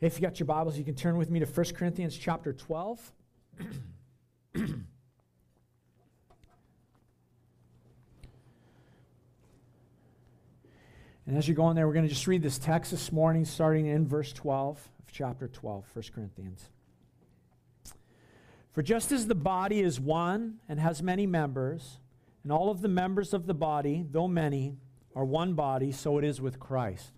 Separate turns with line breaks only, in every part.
If you got your Bibles, you can turn with me to 1 Corinthians chapter 12. and as you're going there, we're going to just read this text this morning, starting in verse 12 of chapter 12, 1 Corinthians. For just as the body is one and has many members, and all of the members of the body, though many, are one body, so it is with Christ.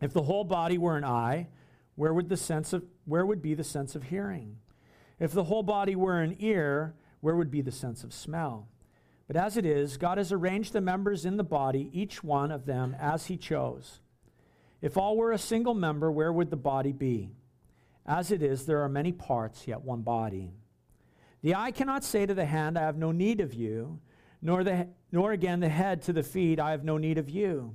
If the whole body were an eye, where would the sense of where would be the sense of hearing? If the whole body were an ear, where would be the sense of smell? But as it is, God has arranged the members in the body, each one of them as he chose. If all were a single member, where would the body be? As it is, there are many parts, yet one body. The eye cannot say to the hand, I have no need of you, nor, the, nor again the head to the feet, I have no need of you.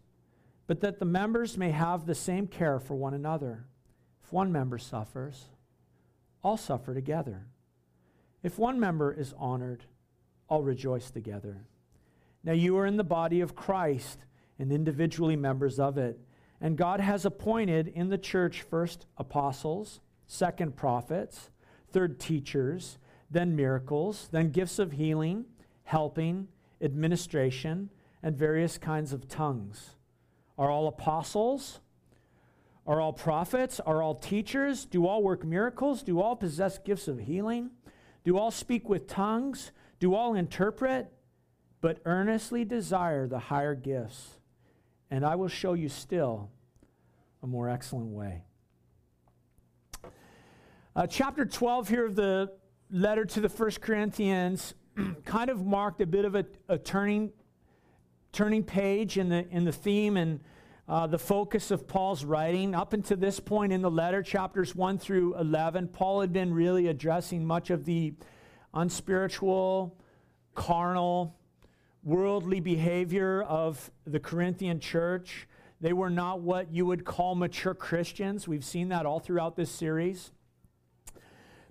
but that the members may have the same care for one another. If one member suffers, all suffer together. If one member is honored, all rejoice together. Now you are in the body of Christ and individually members of it. And God has appointed in the church first apostles, second prophets, third teachers, then miracles, then gifts of healing, helping, administration, and various kinds of tongues. Are all apostles? Are all prophets? Are all teachers? Do all work miracles? Do all possess gifts of healing? Do all speak with tongues? Do all interpret? But earnestly desire the higher gifts, and I will show you still a more excellent way. Uh, chapter 12 here of the letter to the First Corinthians kind of marked a bit of a, a turning turning page in the, in the theme and uh, the focus of Paul's writing. Up until this point in the letter, chapters 1 through 11, Paul had been really addressing much of the unspiritual, carnal, worldly behavior of the Corinthian church. They were not what you would call mature Christians. We've seen that all throughout this series.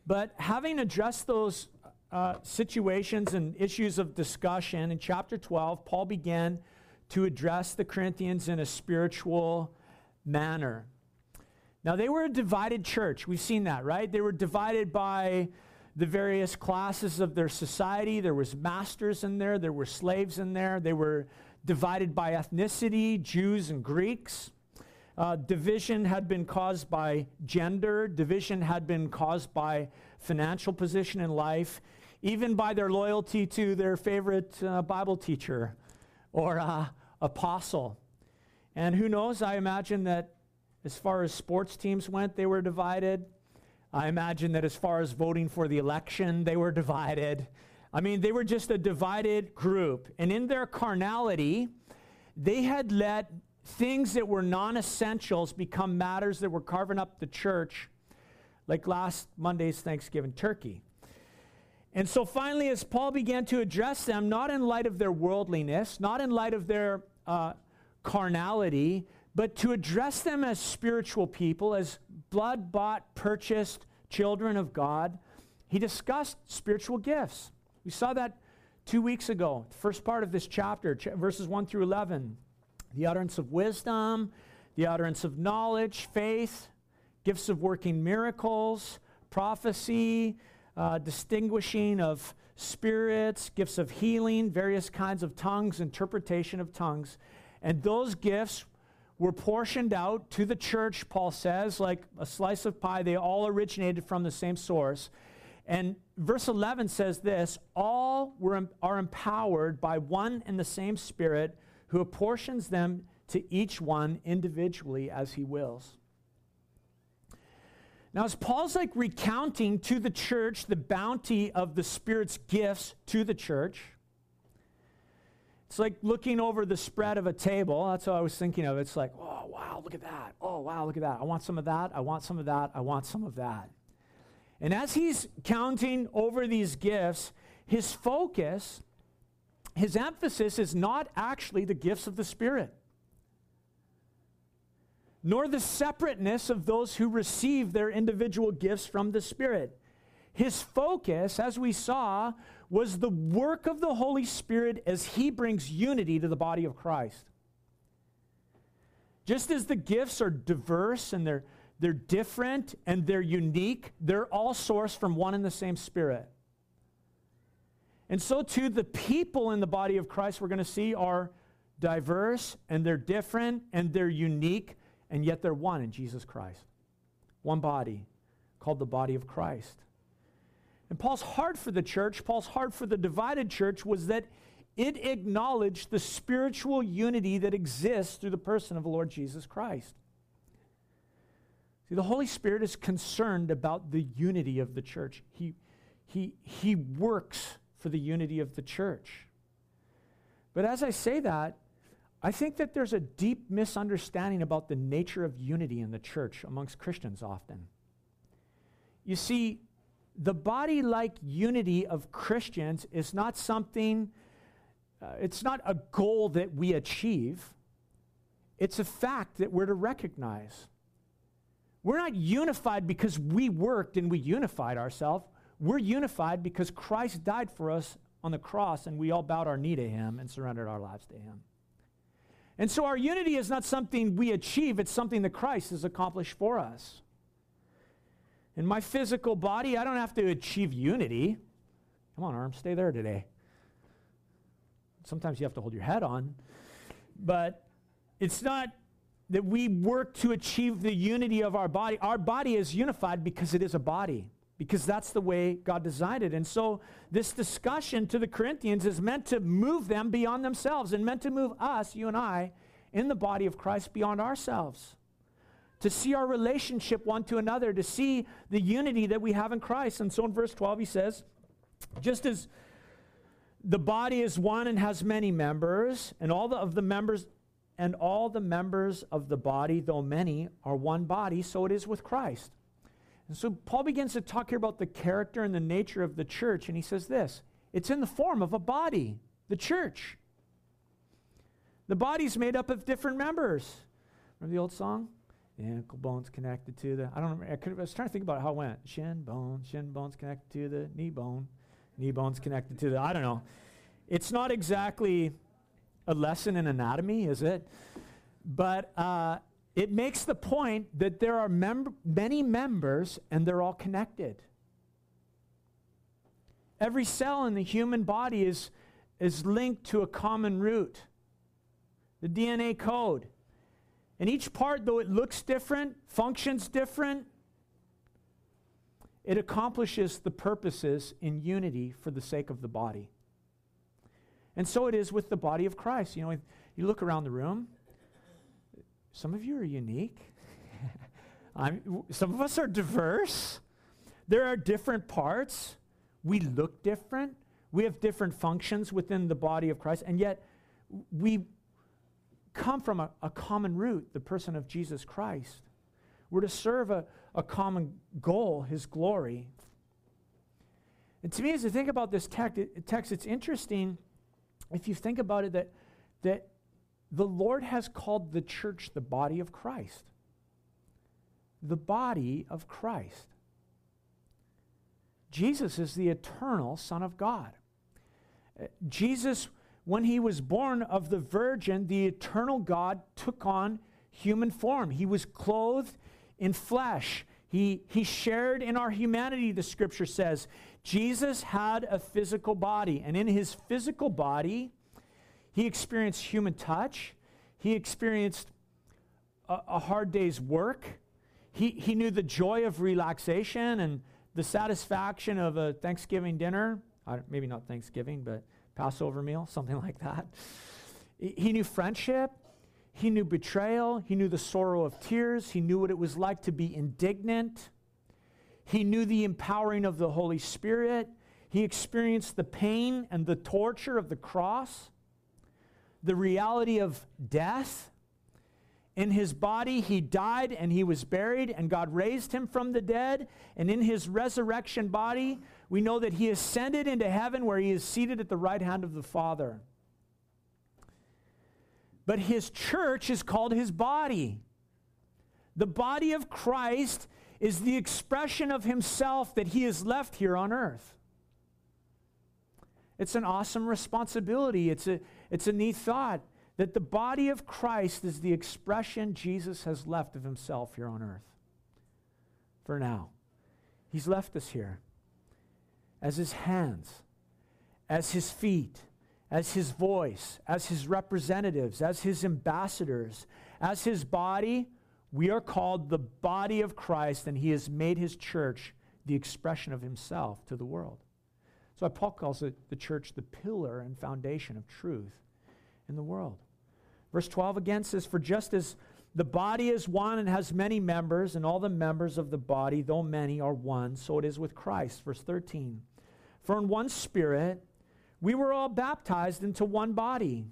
But having addressed those uh, situations and issues of discussion in chapter 12, Paul began to address the Corinthians in a spiritual manner. Now, they were a divided church. We've seen that, right? They were divided by the various classes of their society. There was masters in there, there were slaves in there. They were divided by ethnicity, Jews and Greeks. Uh, division had been caused by gender, division had been caused by financial position in life, even by their loyalty to their favorite uh, Bible teacher or uh, apostle. And who knows, I imagine that as far as sports teams went, they were divided. I imagine that as far as voting for the election, they were divided. I mean, they were just a divided group. And in their carnality, they had let things that were non essentials become matters that were carving up the church, like last Monday's Thanksgiving turkey. And so finally, as Paul began to address them, not in light of their worldliness, not in light of their uh, carnality, but to address them as spiritual people, as blood bought, purchased children of God, he discussed spiritual gifts. We saw that two weeks ago, the first part of this chapter, ch- verses 1 through 11. The utterance of wisdom, the utterance of knowledge, faith, gifts of working miracles, prophecy, uh, distinguishing of spirits, gifts of healing, various kinds of tongues, interpretation of tongues. And those gifts were portioned out to the church, Paul says, like a slice of pie. They all originated from the same source. And verse 11 says this all were, are empowered by one and the same Spirit who apportions them to each one individually as he wills. Now, as Paul's like recounting to the church the bounty of the Spirit's gifts to the church, it's like looking over the spread of a table. That's what I was thinking of. It's like, oh, wow, look at that. Oh, wow, look at that. I want some of that. I want some of that. I want some of that. And as he's counting over these gifts, his focus, his emphasis is not actually the gifts of the Spirit, nor the separateness of those who receive their individual gifts from the Spirit. His focus, as we saw, was the work of the Holy Spirit as he brings unity to the body of Christ. Just as the gifts are diverse and they're, they're different and they're unique, they're all sourced from one and the same Spirit. And so, too, the people in the body of Christ we're going to see are diverse and they're different and they're unique, and yet they're one in Jesus Christ. One body called the body of Christ. And Paul's heart for the church, Paul's heart for the divided church was that it acknowledged the spiritual unity that exists through the person of the Lord Jesus Christ. See, the Holy Spirit is concerned about the unity of the church. He, he, he works for the unity of the church. But as I say that, I think that there's a deep misunderstanding about the nature of unity in the church amongst Christians often. You see, the body like unity of Christians is not something, uh, it's not a goal that we achieve. It's a fact that we're to recognize. We're not unified because we worked and we unified ourselves. We're unified because Christ died for us on the cross and we all bowed our knee to him and surrendered our lives to him. And so our unity is not something we achieve, it's something that Christ has accomplished for us. In my physical body, I don't have to achieve unity. Come on, arms, stay there today. Sometimes you have to hold your head on. But it's not that we work to achieve the unity of our body. Our body is unified because it is a body, because that's the way God designed it. And so, this discussion to the Corinthians is meant to move them beyond themselves and meant to move us, you and I, in the body of Christ beyond ourselves to see our relationship one to another, to see the unity that we have in Christ. And so in verse 12, he says, just as the body is one and has many members, and all the, of the members and all the members of the body, though many, are one body, so it is with Christ. And so Paul begins to talk here about the character and the nature of the church, and he says this it's in the form of a body, the church. The body's made up of different members. Remember the old song? The ankle bone's connected to the, I don't remember, I, could, I was trying to think about how it went. Shin bone, shin bone's connected to the knee bone, knee bone's connected to the, I don't know. It's not exactly a lesson in anatomy, is it? But uh, it makes the point that there are mem- many members and they're all connected. Every cell in the human body is, is linked to a common root, the DNA code. And each part, though it looks different, functions different, it accomplishes the purposes in unity for the sake of the body. And so it is with the body of Christ. You know, you look around the room, some of you are unique. some of us are diverse. There are different parts. We look different. We have different functions within the body of Christ, and yet we come from a, a common root, the person of Jesus Christ. We're to serve a, a common goal, his glory. And to me, as I think about this text, it, text, it's interesting if you think about it that, that the Lord has called the church the body of Christ. The body of Christ. Jesus is the eternal Son of God. Uh, Jesus when he was born of the virgin, the eternal God took on human form. He was clothed in flesh. He, he shared in our humanity, the scripture says. Jesus had a physical body, and in his physical body, he experienced human touch. He experienced a, a hard day's work. He, he knew the joy of relaxation and the satisfaction of a Thanksgiving dinner. maybe not Thanksgiving, but Passover meal, something like that. He knew friendship. He knew betrayal. He knew the sorrow of tears. He knew what it was like to be indignant. He knew the empowering of the Holy Spirit. He experienced the pain and the torture of the cross, the reality of death. In his body, he died and he was buried, and God raised him from the dead. And in his resurrection body, we know that he ascended into heaven where he is seated at the right hand of the Father. But his church is called his body. The body of Christ is the expression of himself that he has left here on earth. It's an awesome responsibility. It's a, it's a neat thought that the body of Christ is the expression Jesus has left of himself here on earth. For now, he's left us here as his hands, as his feet, as his voice, as his representatives, as his ambassadors, as his body. We are called the body of Christ, and he has made his church the expression of himself to the world. So Paul calls it the church the pillar and foundation of truth in the world. Verse 12 again says, For just as the body is one and has many members, and all the members of the body, though many, are one, so it is with Christ. Verse 13. For in one spirit, we were all baptized into one body.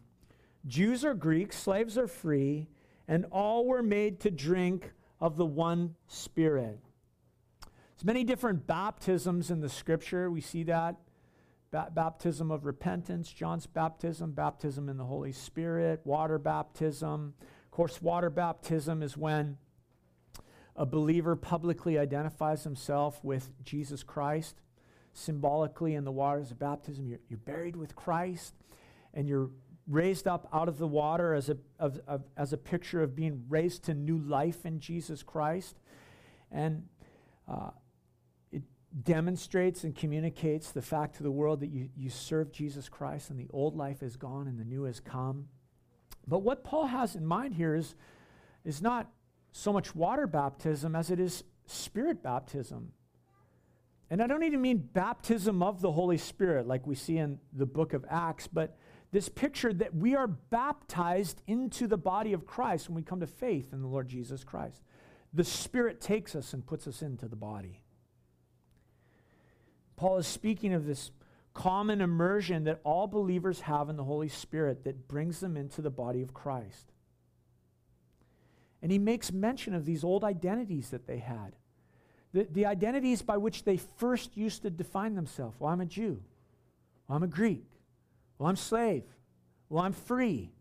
Jews or Greeks, slaves or free, and all were made to drink of the one Spirit. There's many different baptisms in the scripture. We see that. Ba- baptism of repentance, John's baptism, baptism in the Holy Spirit, water baptism. Of course, water baptism is when a believer publicly identifies himself with Jesus Christ symbolically in the waters of baptism. You're, you're buried with Christ and you're raised up out of the water as a, of, of, as a picture of being raised to new life in Jesus Christ. And uh, demonstrates and communicates the fact to the world that you, you serve Jesus Christ and the old life is gone and the new has come. But what Paul has in mind here is, is not so much water baptism as it is spirit baptism. And I don't even mean baptism of the Holy Spirit like we see in the book of Acts, but this picture that we are baptized into the body of Christ when we come to faith in the Lord Jesus Christ. The Spirit takes us and puts us into the body. Paul is speaking of this common immersion that all believers have in the Holy Spirit that brings them into the body of Christ. And he makes mention of these old identities that they had the, the identities by which they first used to define themselves. Well, I'm a Jew. Well, I'm a Greek. Well, I'm slave. Well, I'm free.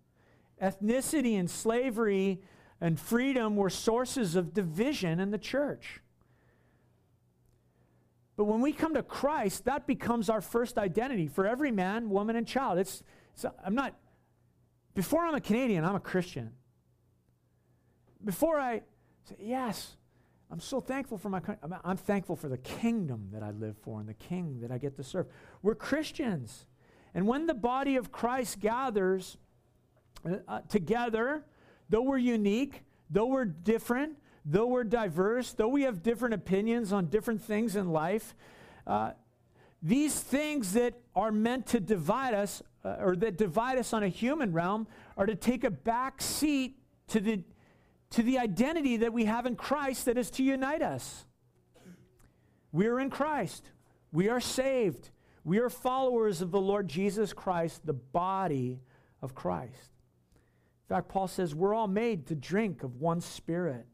Ethnicity and slavery and freedom were sources of division in the church. But when we come to Christ, that becomes our first identity for every man, woman, and child. It's, it's I'm not, before I'm a Canadian, I'm a Christian. Before I say, yes, I'm so thankful for my country. I'm thankful for the kingdom that I live for and the king that I get to serve. We're Christians. And when the body of Christ gathers uh, together, though we're unique, though we're different, though we're diverse, though we have different opinions on different things in life, uh, these things that are meant to divide us, uh, or that divide us on a human realm, are to take a back seat to the to the identity that we have in Christ that is to unite us. We are in Christ. We are saved. We are followers of the Lord Jesus Christ, the body of Christ. In fact, Paul says we're all made to drink of one spirit.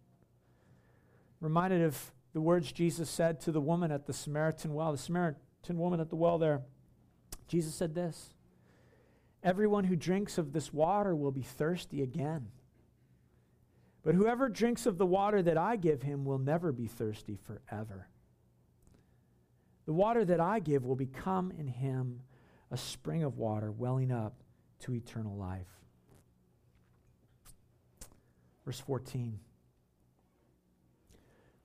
Reminded of the words Jesus said to the woman at the Samaritan well, the Samaritan woman at the well there. Jesus said this Everyone who drinks of this water will be thirsty again. But whoever drinks of the water that I give him will never be thirsty forever. The water that I give will become in him a spring of water welling up to eternal life. Verse 14.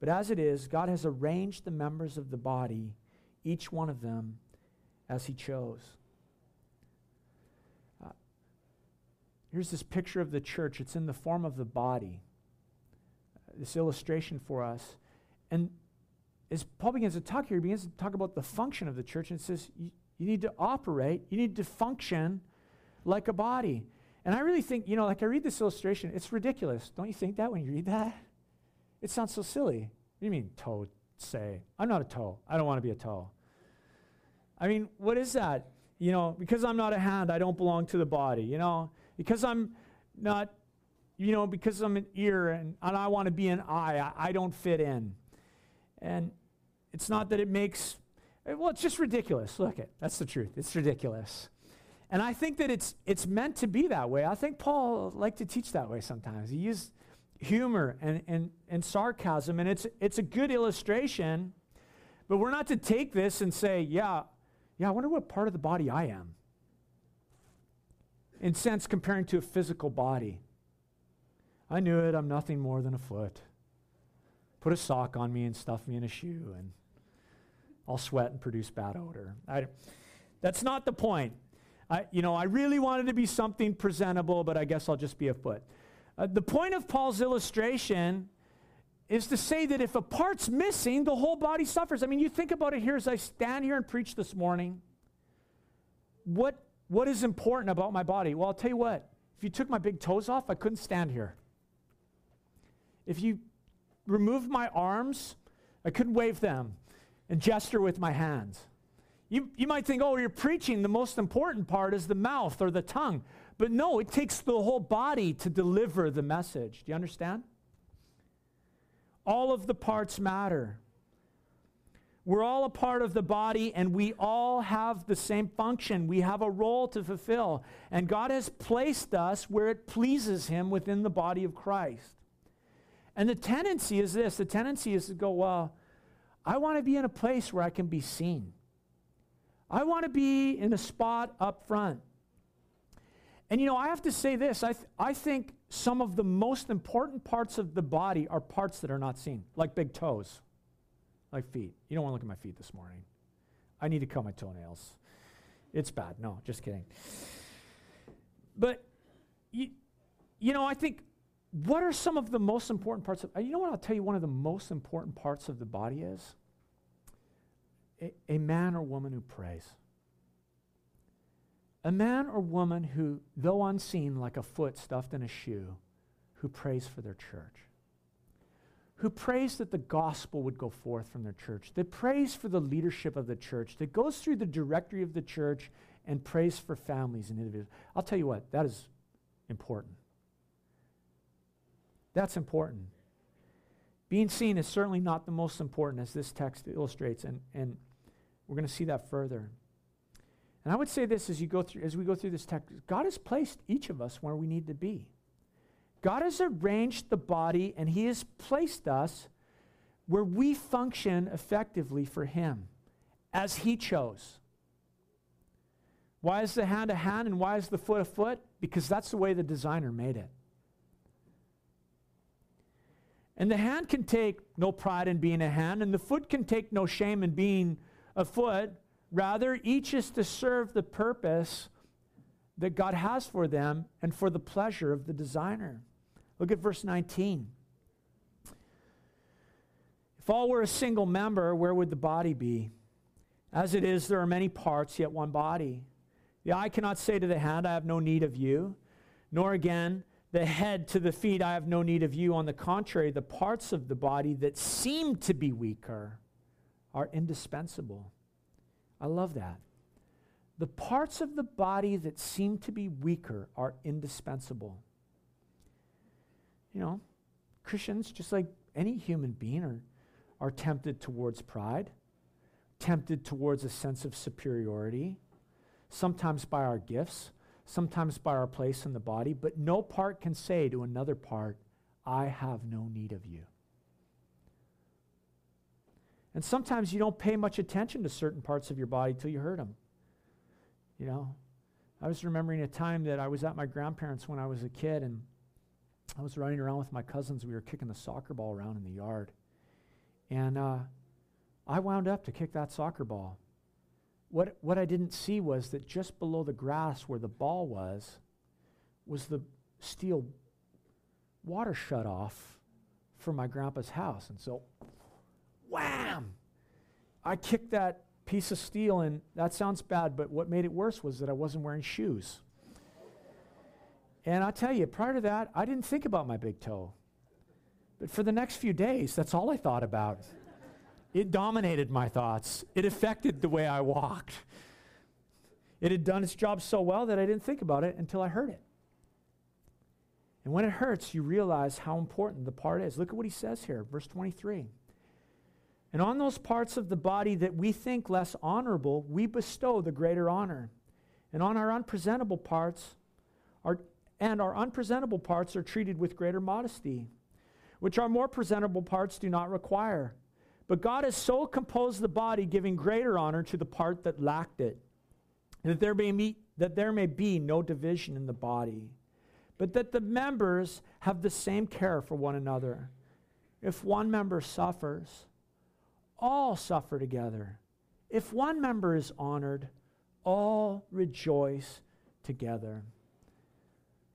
But as it is, God has arranged the members of the body, each one of them, as He chose. Uh, here's this picture of the church. It's in the form of the body. Uh, this illustration for us. And as Paul begins to talk here, he begins to talk about the function of the church and says, you, you need to operate, you need to function like a body. And I really think, you know, like I read this illustration, it's ridiculous. Don't you think that when you read that? It sounds so silly. You mean, toe say? I'm not a toe. I don't want to be a toe. I mean, what is that? You know, because I'm not a hand, I don't belong to the body. You know, because I'm not, you know, because I'm an ear and, and I want to be an eye, I, I don't fit in. And it's not that it makes, eh, well, it's just ridiculous. Look it, that's the truth. It's ridiculous. And I think that it's, it's meant to be that way. I think Paul liked to teach that way sometimes. He used humor and, and, and sarcasm, and it's, it's a good illustration. But we're not to take this and say, yeah, yeah, I wonder what part of the body I am. In sense, comparing to a physical body. I knew it, I'm nothing more than a foot. Put a sock on me and stuff me in a shoe, and I'll sweat and produce bad odor. I, that's not the point. I, you know, I really wanted to be something presentable, but I guess I'll just be a foot. Uh, the point of Paul's illustration is to say that if a part's missing, the whole body suffers. I mean, you think about it here as I stand here and preach this morning. What, what is important about my body? Well, I'll tell you what. If you took my big toes off, I couldn't stand here. If you removed my arms, I couldn't wave them and gesture with my hands. You, you might think, oh, you're preaching. The most important part is the mouth or the tongue. But no, it takes the whole body to deliver the message. Do you understand? All of the parts matter. We're all a part of the body and we all have the same function. We have a role to fulfill. And God has placed us where it pleases Him within the body of Christ. And the tendency is this the tendency is to go, well, I want to be in a place where I can be seen. I want to be in a spot up front. And you know, I have to say this I, th- I think some of the most important parts of the body are parts that are not seen, like big toes, like feet. You don't want to look at my feet this morning. I need to cut my toenails. It's bad. No, just kidding. But, you, you know, I think what are some of the most important parts of, you know what I'll tell you one of the most important parts of the body is? A, a man or woman who prays. A man or woman who, though unseen like a foot stuffed in a shoe, who prays for their church. Who prays that the gospel would go forth from their church, that prays for the leadership of the church, that goes through the directory of the church and prays for families and individuals. I'll tell you what, that is important. That's important. Being seen is certainly not the most important, as this text illustrates, and, and we're going to see that further. And I would say this as you go through as we go through this text, God has placed each of us where we need to be. God has arranged the body and he has placed us where we function effectively for him as he chose. Why is the hand a hand and why is the foot a foot? Because that's the way the designer made it. And the hand can take no pride in being a hand, and the foot can take no shame in being a foot. Rather, each is to serve the purpose that God has for them and for the pleasure of the designer. Look at verse 19. If all were a single member, where would the body be? As it is, there are many parts, yet one body. The eye cannot say to the hand, I have no need of you, nor again the head to the feet, I have no need of you. On the contrary, the parts of the body that seem to be weaker are indispensable. I love that. The parts of the body that seem to be weaker are indispensable. You know, Christians, just like any human being, are, are tempted towards pride, tempted towards a sense of superiority, sometimes by our gifts, sometimes by our place in the body, but no part can say to another part, I have no need of you. And sometimes you don't pay much attention to certain parts of your body till you hurt them. You know, I was remembering a time that I was at my grandparents when I was a kid, and I was running around with my cousins. We were kicking the soccer ball around in the yard. And uh, I wound up to kick that soccer ball. What, what I didn't see was that just below the grass where the ball was, was the steel water shut off for my grandpa's house. And so, wham! I kicked that piece of steel, and that sounds bad, but what made it worse was that I wasn't wearing shoes. And i tell you, prior to that, I didn't think about my big toe. But for the next few days, that's all I thought about. It dominated my thoughts, it affected the way I walked. It had done its job so well that I didn't think about it until I heard it. And when it hurts, you realize how important the part is. Look at what he says here, verse 23. And on those parts of the body that we think less honorable, we bestow the greater honor. And on our unpresentable parts, our, and our unpresentable parts are treated with greater modesty, which our more presentable parts do not require. But God has so composed the body, giving greater honor to the part that lacked it, that there may be, that there may be no division in the body, but that the members have the same care for one another. If one member suffers, all suffer together. If one member is honored, all rejoice together.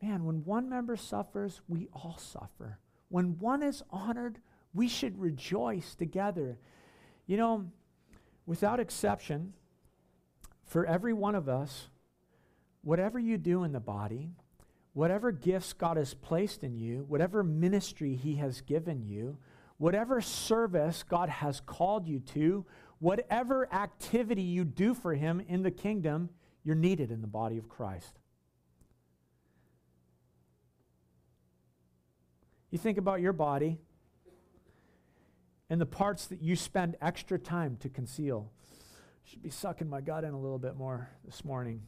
Man, when one member suffers, we all suffer. When one is honored, we should rejoice together. You know, without exception, for every one of us, whatever you do in the body, whatever gifts God has placed in you, whatever ministry He has given you, whatever service God has called you to, whatever activity you do for Him in the kingdom, you're needed in the body of Christ. You think about your body and the parts that you spend extra time to conceal. Should be sucking my gut in a little bit more this morning.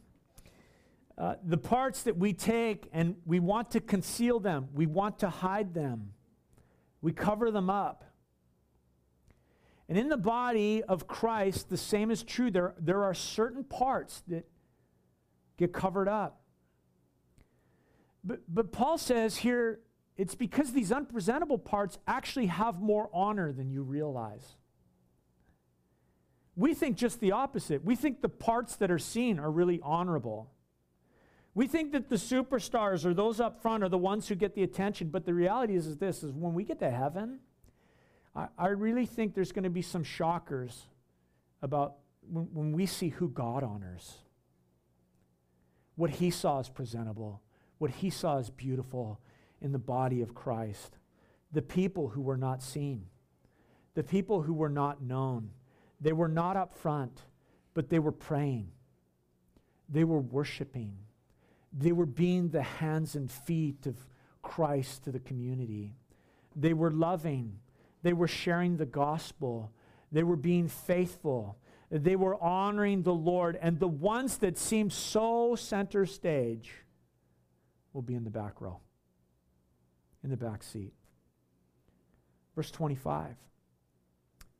Uh, the parts that we take and we want to conceal them, we want to hide them. We cover them up. And in the body of Christ, the same is true. There, there are certain parts that get covered up. But, but Paul says here, it's because these unpresentable parts actually have more honor than you realize. We think just the opposite. We think the parts that are seen are really honorable. We think that the superstars or those up front are the ones who get the attention, but the reality is, is this is when we get to heaven, I, I really think there's going to be some shockers about when, when we see who God honors. What he saw as presentable, what he saw as beautiful in the body of Christ. The people who were not seen, the people who were not known. They were not up front, but they were praying, they were worshiping they were being the hands and feet of Christ to the community. They were loving. They were sharing the gospel. They were being faithful. They were honoring the Lord. And the ones that seem so center stage will be in the back row, in the back seat. Verse 25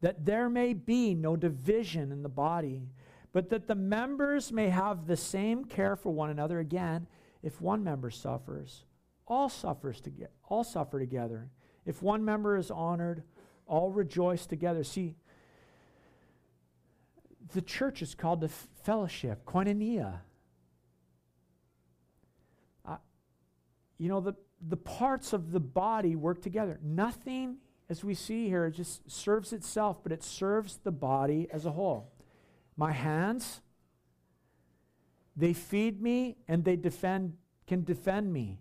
that there may be no division in the body but that the members may have the same care for one another. Again, if one member suffers, all suffers together, all suffer together. If one member is honored, all rejoice together. See, the church is called the fellowship, koinonia. Uh, you know, the, the parts of the body work together. Nothing, as we see here, just serves itself, but it serves the body as a whole. My hands, they feed me and they defend, can defend me.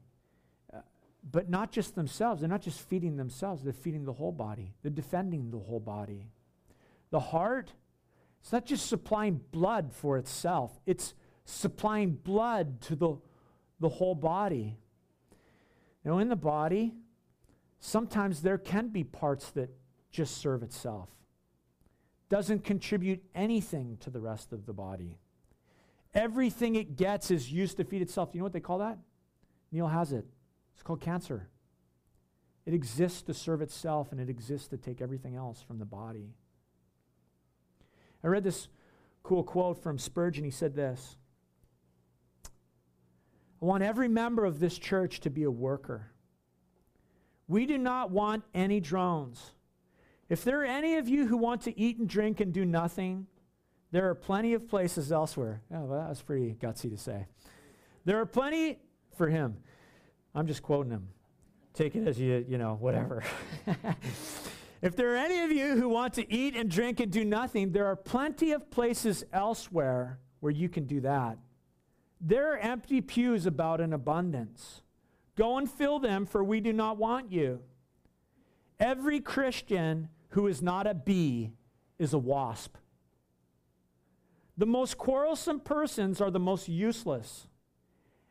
Uh, but not just themselves. They're not just feeding themselves, they're feeding the whole body. They're defending the whole body. The heart, it's not just supplying blood for itself, it's supplying blood to the, the whole body. Now, in the body, sometimes there can be parts that just serve itself doesn't contribute anything to the rest of the body. Everything it gets is used to feed itself. Do You know what they call that? Neil has it. It's called cancer. It exists to serve itself, and it exists to take everything else from the body. I read this cool quote from Spurgeon. He said this I want every member of this church to be a worker. We do not want any drones. If there are any of you who want to eat and drink and do nothing, there are plenty of places elsewhere. Oh, well, that was pretty gutsy to say. There are plenty for him. I'm just quoting him. Take it as you, you know, whatever. if there are any of you who want to eat and drink and do nothing, there are plenty of places elsewhere where you can do that. There are empty pews about in abundance. Go and fill them, for we do not want you. Every Christian who is not a bee is a wasp. The most quarrelsome persons are the most useless,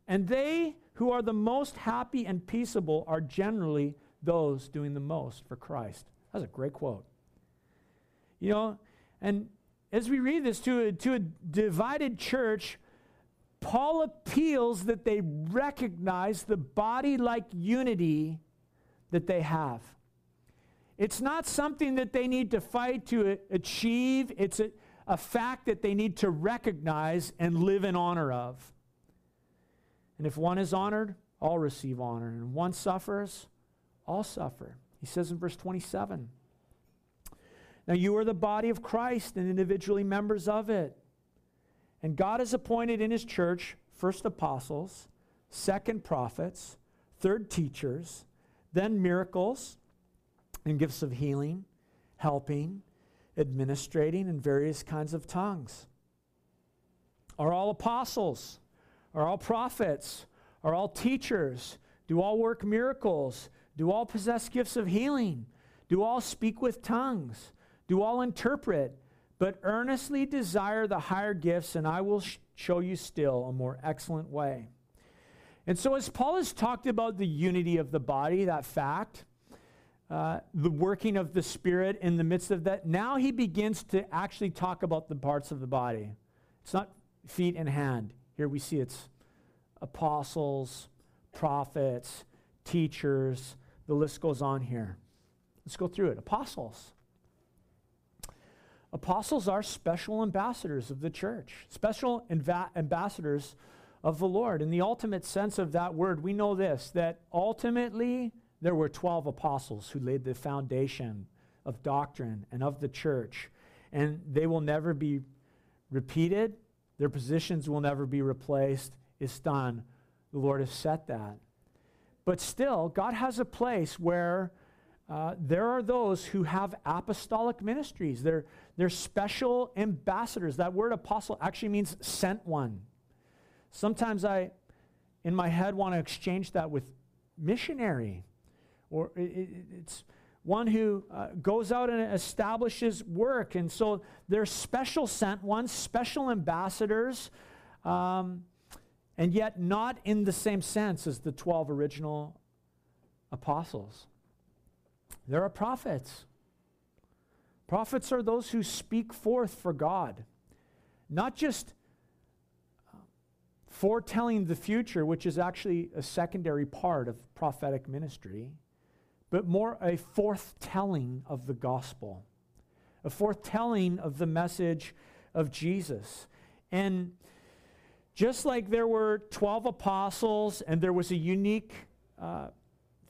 and they who are the most happy and peaceable are generally those doing the most for Christ. That's a great quote. You know, and as we read this to a, to a divided church, Paul appeals that they recognize the body like unity that they have. It's not something that they need to fight to achieve, it's a, a fact that they need to recognize and live in honor of. And if one is honored, all receive honor. And one suffers, all suffer. He says in verse 27 Now you are the body of Christ and individually members of it. And God has appointed in his church first apostles, second prophets, third teachers, then miracles and gifts of healing, helping, administrating, and various kinds of tongues. Are all apostles? Are all prophets? Are all teachers? Do all work miracles? Do all possess gifts of healing? Do all speak with tongues? Do all interpret? but earnestly desire the higher gifts, and I will sh- show you still a more excellent way. And so, as Paul has talked about the unity of the body, that fact, uh, the working of the Spirit in the midst of that, now he begins to actually talk about the parts of the body. It's not feet and hand. Here we see it's apostles, prophets, teachers. The list goes on here. Let's go through it. Apostles. Apostles are special ambassadors of the church, special inva- ambassadors of the Lord. In the ultimate sense of that word, we know this that ultimately there were 12 apostles who laid the foundation of doctrine and of the church, and they will never be repeated, their positions will never be replaced. It's done. The Lord has set that. But still, God has a place where uh, there are those who have apostolic ministries. They're, they're special ambassadors. That word apostle actually means sent one. Sometimes I, in my head, want to exchange that with missionary, or it, it, it's one who uh, goes out and establishes work. And so they're special sent ones, special ambassadors, um, and yet not in the same sense as the 12 original apostles. There are prophets. Prophets are those who speak forth for God, not just uh, foretelling the future, which is actually a secondary part of prophetic ministry, but more a forthtelling of the gospel, a forthtelling of the message of Jesus. And just like there were 12 apostles and there was a unique uh,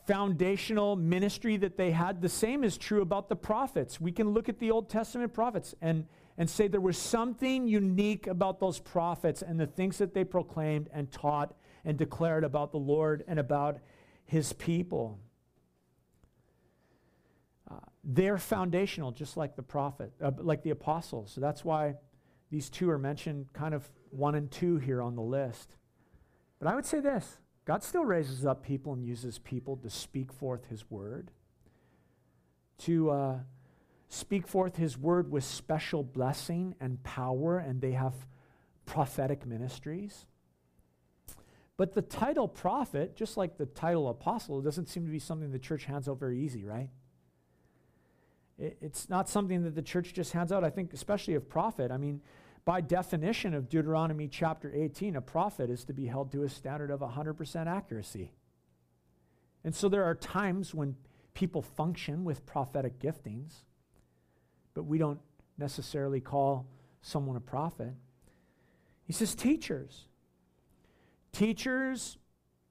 foundational ministry that they had. The same is true about the prophets. We can look at the Old Testament prophets and, and say there was something unique about those prophets and the things that they proclaimed and taught and declared about the Lord and about his people. They're foundational, just like the prophet, uh, like the apostles. So that's why these two are mentioned kind of one and two here on the list. But I would say this God still raises up people and uses people to speak forth his word, to uh, speak forth his word with special blessing and power, and they have prophetic ministries. But the title prophet, just like the title apostle, doesn't seem to be something the church hands out very easy, right? It's not something that the church just hands out. I think, especially of prophet. I mean, by definition of Deuteronomy chapter 18, a prophet is to be held to a standard of 100% accuracy. And so there are times when people function with prophetic giftings, but we don't necessarily call someone a prophet. He says, teachers. Teachers,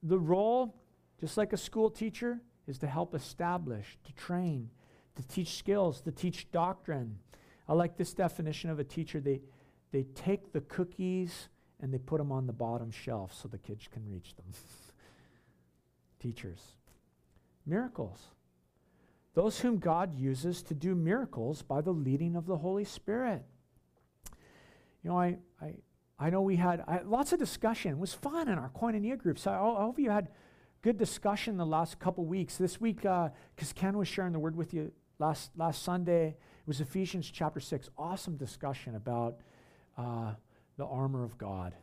the role, just like a school teacher, is to help establish, to train, to teach skills, to teach doctrine. I like this definition of a teacher. They, they take the cookies and they put them on the bottom shelf so the kids can reach them. Teachers. Miracles. Those whom God uses to do miracles by the leading of the Holy Spirit. You know, I, I, I know we had I, lots of discussion. It was fun in our koinonia groups. I, I hope you had good discussion the last couple weeks. This week, because uh, Ken was sharing the word with you last, last Sunday, it was Ephesians chapter 6. Awesome discussion about uh, the armor of God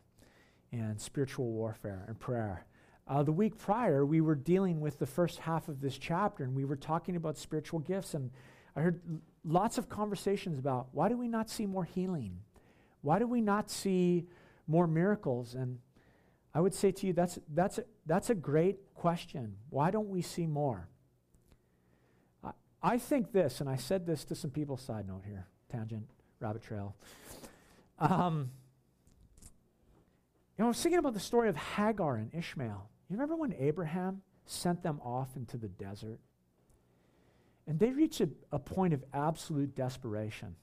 and spiritual warfare and prayer. Uh, the week prior, we were dealing with the first half of this chapter, and we were talking about spiritual gifts. And I heard l- lots of conversations about why do we not see more healing? Why do we not see more miracles? And I would say to you, that's, that's, a, that's a great question. Why don't we see more? I, think this, and I said this to some people, side note here, tangent, rabbit trail. Um, you know, I was thinking about the story of Hagar and Ishmael. You remember when Abraham sent them off into the desert? And they reached a, a point of absolute desperation.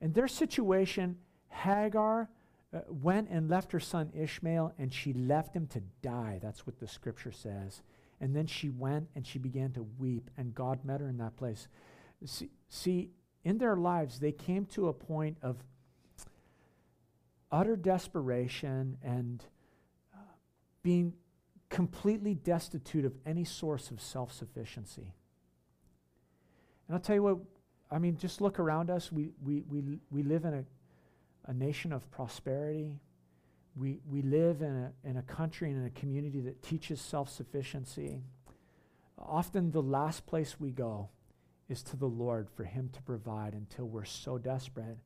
In their situation, Hagar uh, went and left her son Ishmael, and she left him to die. That's what the scripture says. And then she went and she began to weep, and God met her in that place. See, see in their lives, they came to a point of utter desperation and uh, being completely destitute of any source of self sufficiency. And I'll tell you what, I mean, just look around us. We, we, we, we live in a, a nation of prosperity. We, we live in a, in a country and in a community that teaches self sufficiency. Often, the last place we go is to the Lord for Him to provide until we're so desperate.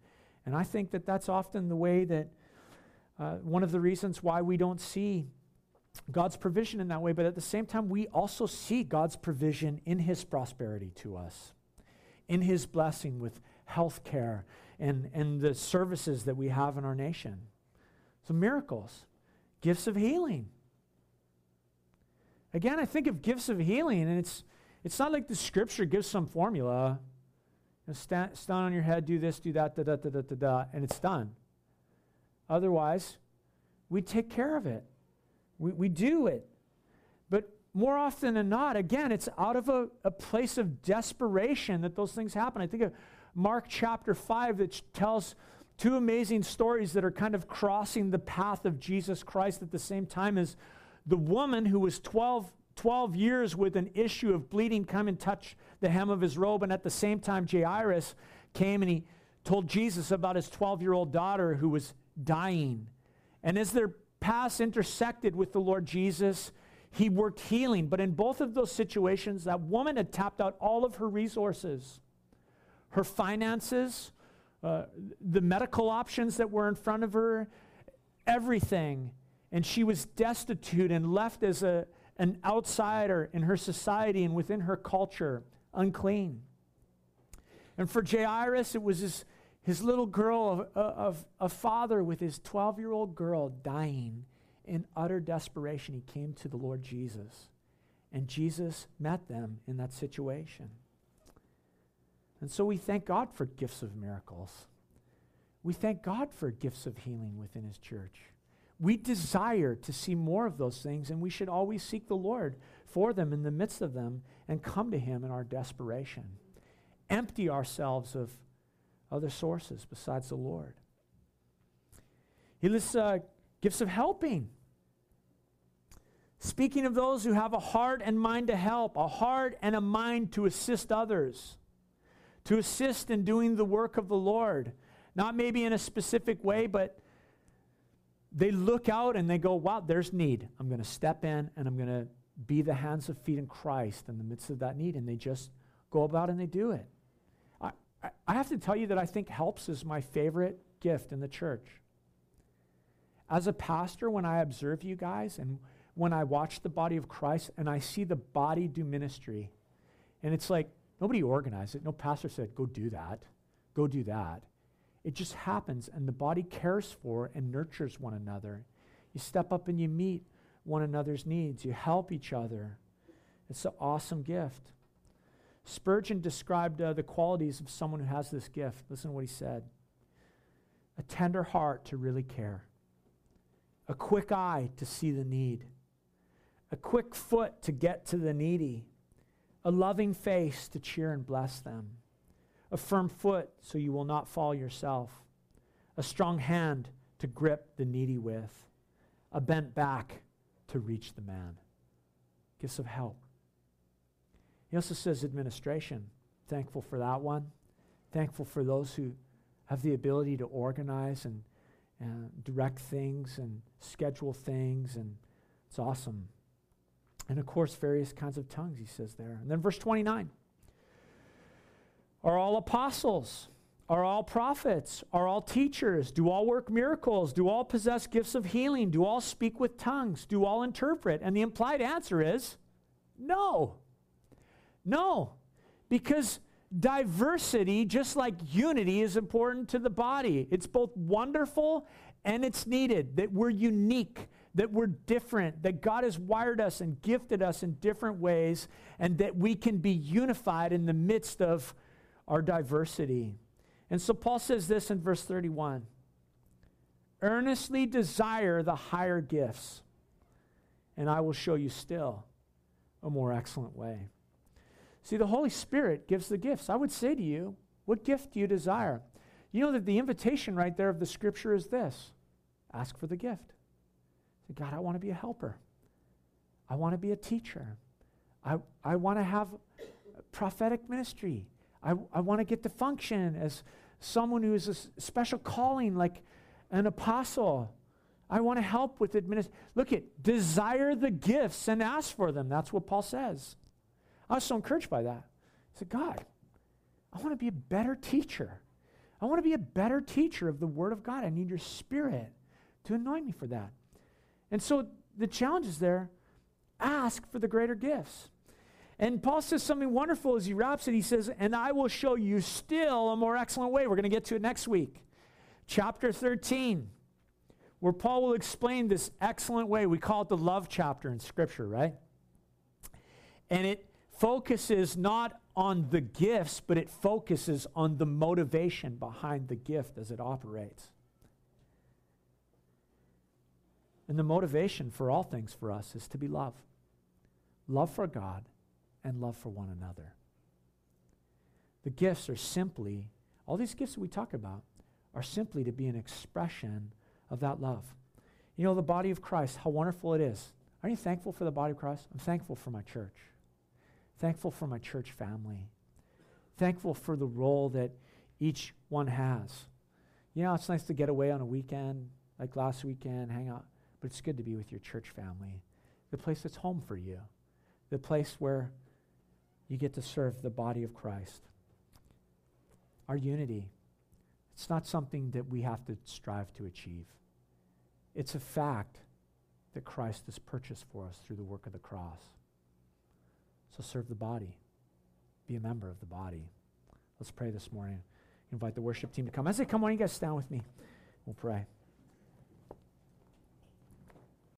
And I think that that's often the way that uh, one of the reasons why we don't see God's provision in that way, but at the same time, we also see God's provision in His prosperity to us, in His blessing with health care and, and the services that we have in our nation. So, miracles, gifts of healing. Again, I think of gifts of healing, and it's, it's not like the scripture gives some formula. stand, stand on your head, do this, do that, da da da da da da, and it's done. Otherwise, we take care of it. We, we do it. But more often than not, again, it's out of a, a place of desperation that those things happen. I think of Mark chapter 5 that tells two amazing stories that are kind of crossing the path of Jesus Christ at the same time as the woman who was 12, 12 years with an issue of bleeding come and touch the hem of his robe. And at the same time, Jairus came and he told Jesus about his 12 year old daughter who was dying. And as their paths intersected with the Lord Jesus, he worked healing. But in both of those situations, that woman had tapped out all of her resources her finances, uh, the medical options that were in front of her, everything. And she was destitute and left as a, an outsider in her society and within her culture, unclean. And for Jairus, it was his, his little girl, of, a father with his 12 year old girl dying in utter desperation. He came to the Lord Jesus. And Jesus met them in that situation. And so we thank God for gifts of miracles. We thank God for gifts of healing within His church. We desire to see more of those things, and we should always seek the Lord for them in the midst of them and come to Him in our desperation. Empty ourselves of other sources besides the Lord. He lists uh, gifts of helping. Speaking of those who have a heart and mind to help, a heart and a mind to assist others to assist in doing the work of the Lord. Not maybe in a specific way, but they look out and they go, wow, there's need. I'm going to step in and I'm going to be the hands of feet in Christ in the midst of that need. And they just go about and they do it. I, I have to tell you that I think helps is my favorite gift in the church. As a pastor, when I observe you guys and when I watch the body of Christ and I see the body do ministry, And it's like nobody organized it. No pastor said, go do that, go do that. It just happens, and the body cares for and nurtures one another. You step up and you meet one another's needs, you help each other. It's an awesome gift. Spurgeon described uh, the qualities of someone who has this gift. Listen to what he said a tender heart to really care, a quick eye to see the need, a quick foot to get to the needy, a loving face to cheer and bless them, a firm foot so you will not fall yourself, a strong hand to grip the needy with, a bent back to reach the man. Gifts of help. He also says administration. Thankful for that one. Thankful for those who have the ability to organize and, and direct things and schedule things, and it's awesome. And of course, various kinds of tongues, he says there. And then verse 29 Are all apostles? Are all prophets? Are all teachers? Do all work miracles? Do all possess gifts of healing? Do all speak with tongues? Do all interpret? And the implied answer is no. No. Because diversity, just like unity, is important to the body. It's both wonderful and it's needed, that we're unique, that we're different, that God has wired us and gifted us in different ways, and that we can be unified in the midst of our diversity. And so Paul says this in verse 31 Earnestly desire the higher gifts, and I will show you still a more excellent way. See, the Holy Spirit gives the gifts. I would say to you, what gift do you desire? You know that the invitation right there of the scripture is this ask for the gift. God, I want to be a helper. I want to be a teacher. I, I want to have prophetic ministry. I, I want to get to function as someone who is a special calling, like an apostle. I want to help with administration. Look at desire the gifts and ask for them. That's what Paul says. I was so encouraged by that. I said, God, I want to be a better teacher. I want to be a better teacher of the Word of God. I need your Spirit to anoint me for that. And so the challenge is there ask for the greater gifts. And Paul says something wonderful as he wraps it. He says, And I will show you still a more excellent way. We're going to get to it next week. Chapter 13, where Paul will explain this excellent way. We call it the love chapter in Scripture, right? And it focuses not on the gifts, but it focuses on the motivation behind the gift as it operates. And the motivation for all things for us is to be love love for God and love for one another. The gifts are simply, all these gifts that we talk about are simply to be an expression of that love. You know, the body of Christ, how wonderful it is. Are you thankful for the body of Christ? I'm thankful for my church. Thankful for my church family. Thankful for the role that each one has. You know, it's nice to get away on a weekend, like last weekend, hang out, but it's good to be with your church family, the place that's home for you, the place where you get to serve the body of Christ. Our unity, it's not something that we have to strive to achieve. It's a fact that Christ has purchased for us through the work of the cross. So serve the body, be a member of the body. Let's pray this morning. Invite the worship team to come. As they come, why don't you guys stand with me? We'll pray.